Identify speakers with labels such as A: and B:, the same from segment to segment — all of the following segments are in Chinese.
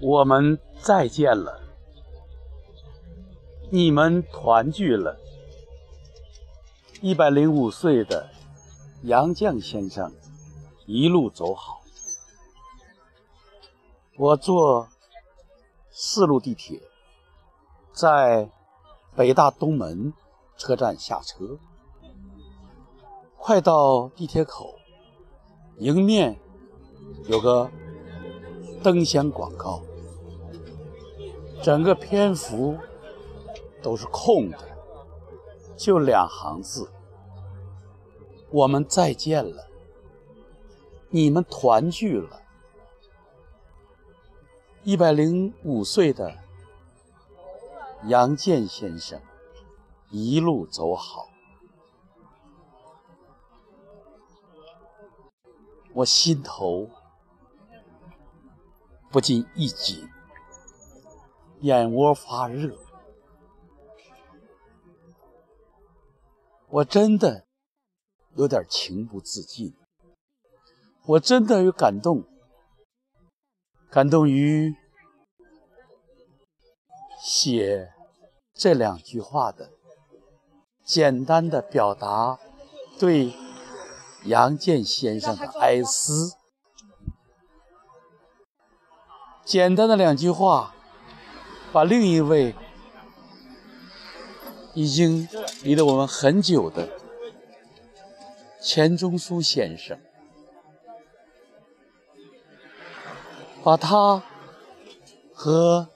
A: 我们再见了，你们团聚了。一百零五岁的杨绛先生，一路走好。我坐四路地铁，在北大东门车站下车，快到地铁口，迎面有个灯箱广告。整个篇幅都是空的，就两行字：“我们再见了，你们团聚了。”一百零五岁的杨建先生，一路走好，我心头不禁一紧。眼窝发热，我真的有点情不自禁，我真的有感动，感动于写这两句话的，简单的表达对杨建先生的哀思，简单的两句话。把另一位已经离了我们很久的钱钟书先生，把他和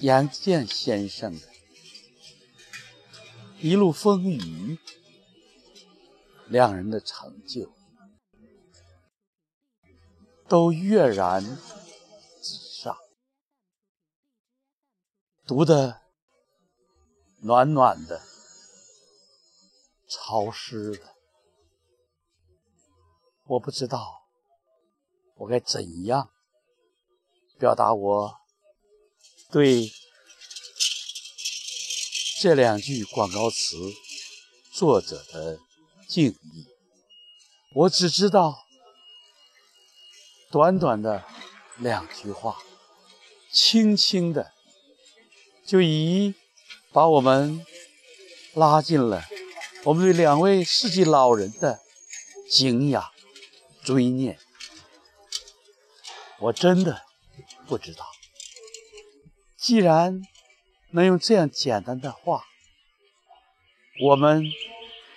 A: 杨健先生的一路风雨，两人的成就，都跃然。读的暖暖的、潮湿的，我不知道我该怎样表达我对这两句广告词作者的敬意。我只知道短短的两句话，轻轻的。就已把我们拉进了我们对两位世纪老人的敬仰、追念。我真的不知道，既然能用这样简单的话，我们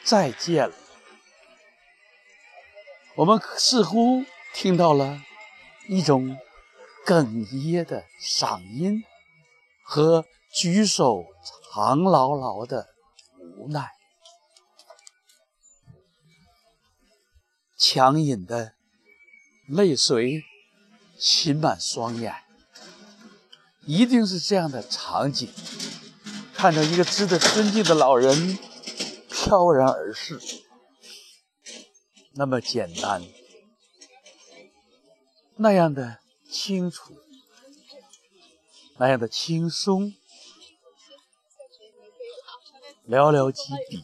A: 再见了，我们似乎听到了一种哽咽的嗓音。和。举手长牢牢的无奈，强忍的泪水噙满双眼，一定是这样的场景：看着一个值得尊敬的老人飘然而逝，那么简单，那样的清楚，那样的轻松。寥寥几笔，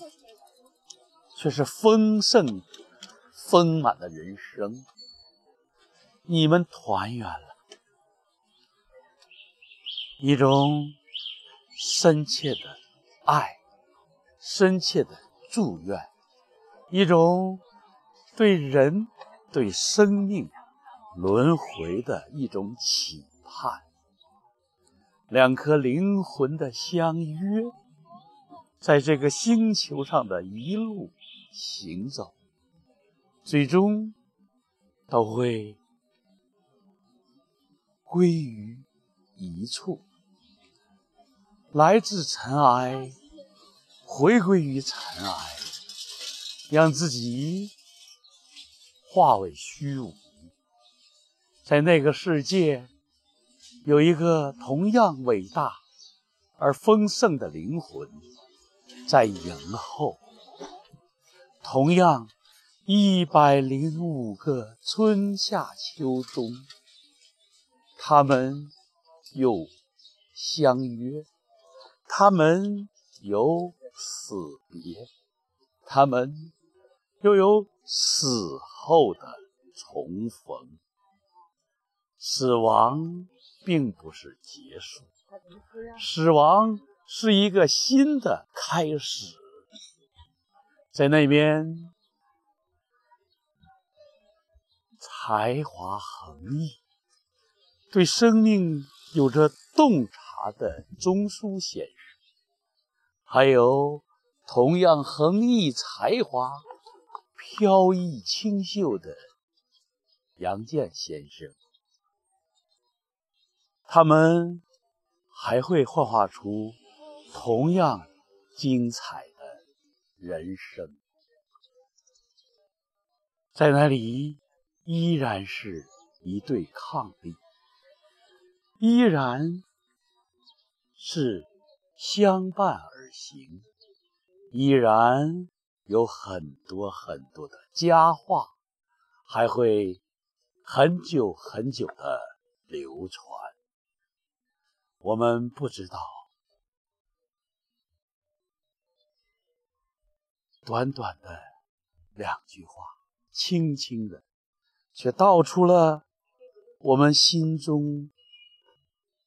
A: 却是丰盛、丰满的人生。你们团圆了，一种深切的爱，深切的祝愿，一种对人、对生命轮回的一种期盼，两颗灵魂的相约。在这个星球上的一路行走，最终都会归于一处。来自尘埃，回归于尘埃，让自己化为虚无。在那个世界，有一个同样伟大而丰盛的灵魂。在迎候，同样一百零五个春夏秋冬，他们又相约，他们有死别，他们又有死后的重逢。死亡并不是结束，死亡是一个新的开始。在那边，才华横溢，对生命有着洞察的钟书先生，还有同样横溢才华、飘逸清秀的杨健先生。他们还会幻化出同样精彩的人生，在那里依然是一对伉俪，依然是相伴而行，依然有很多很多的佳话，还会很久很久的流传。我们不知道，短短的两句话，轻轻的，却道出了我们心中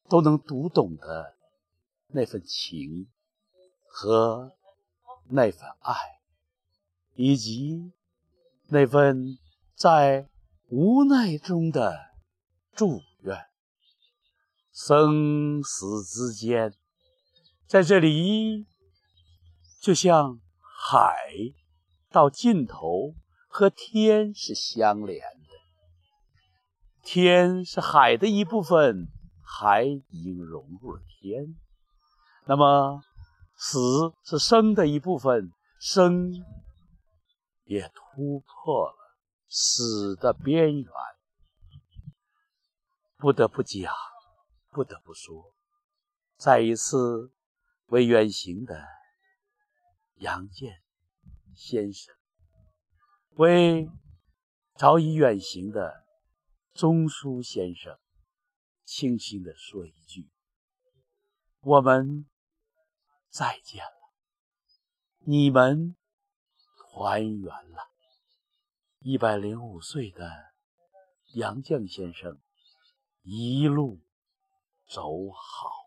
A: 都能读懂的那份情和那份爱，以及那份在无奈中的祝愿。生死之间，在这里，就像海到尽头和天是相连的。天是海的一部分，海已经融入了天。那么，死是生的一部分，生也突破了死的边缘。不得不讲。不得不说，再一次为远行的杨健先生，为早已远行的钟书先生，轻轻地说一句：“我们再见了，你们团圆了。”一百零五岁的杨绛先生，一路。走好。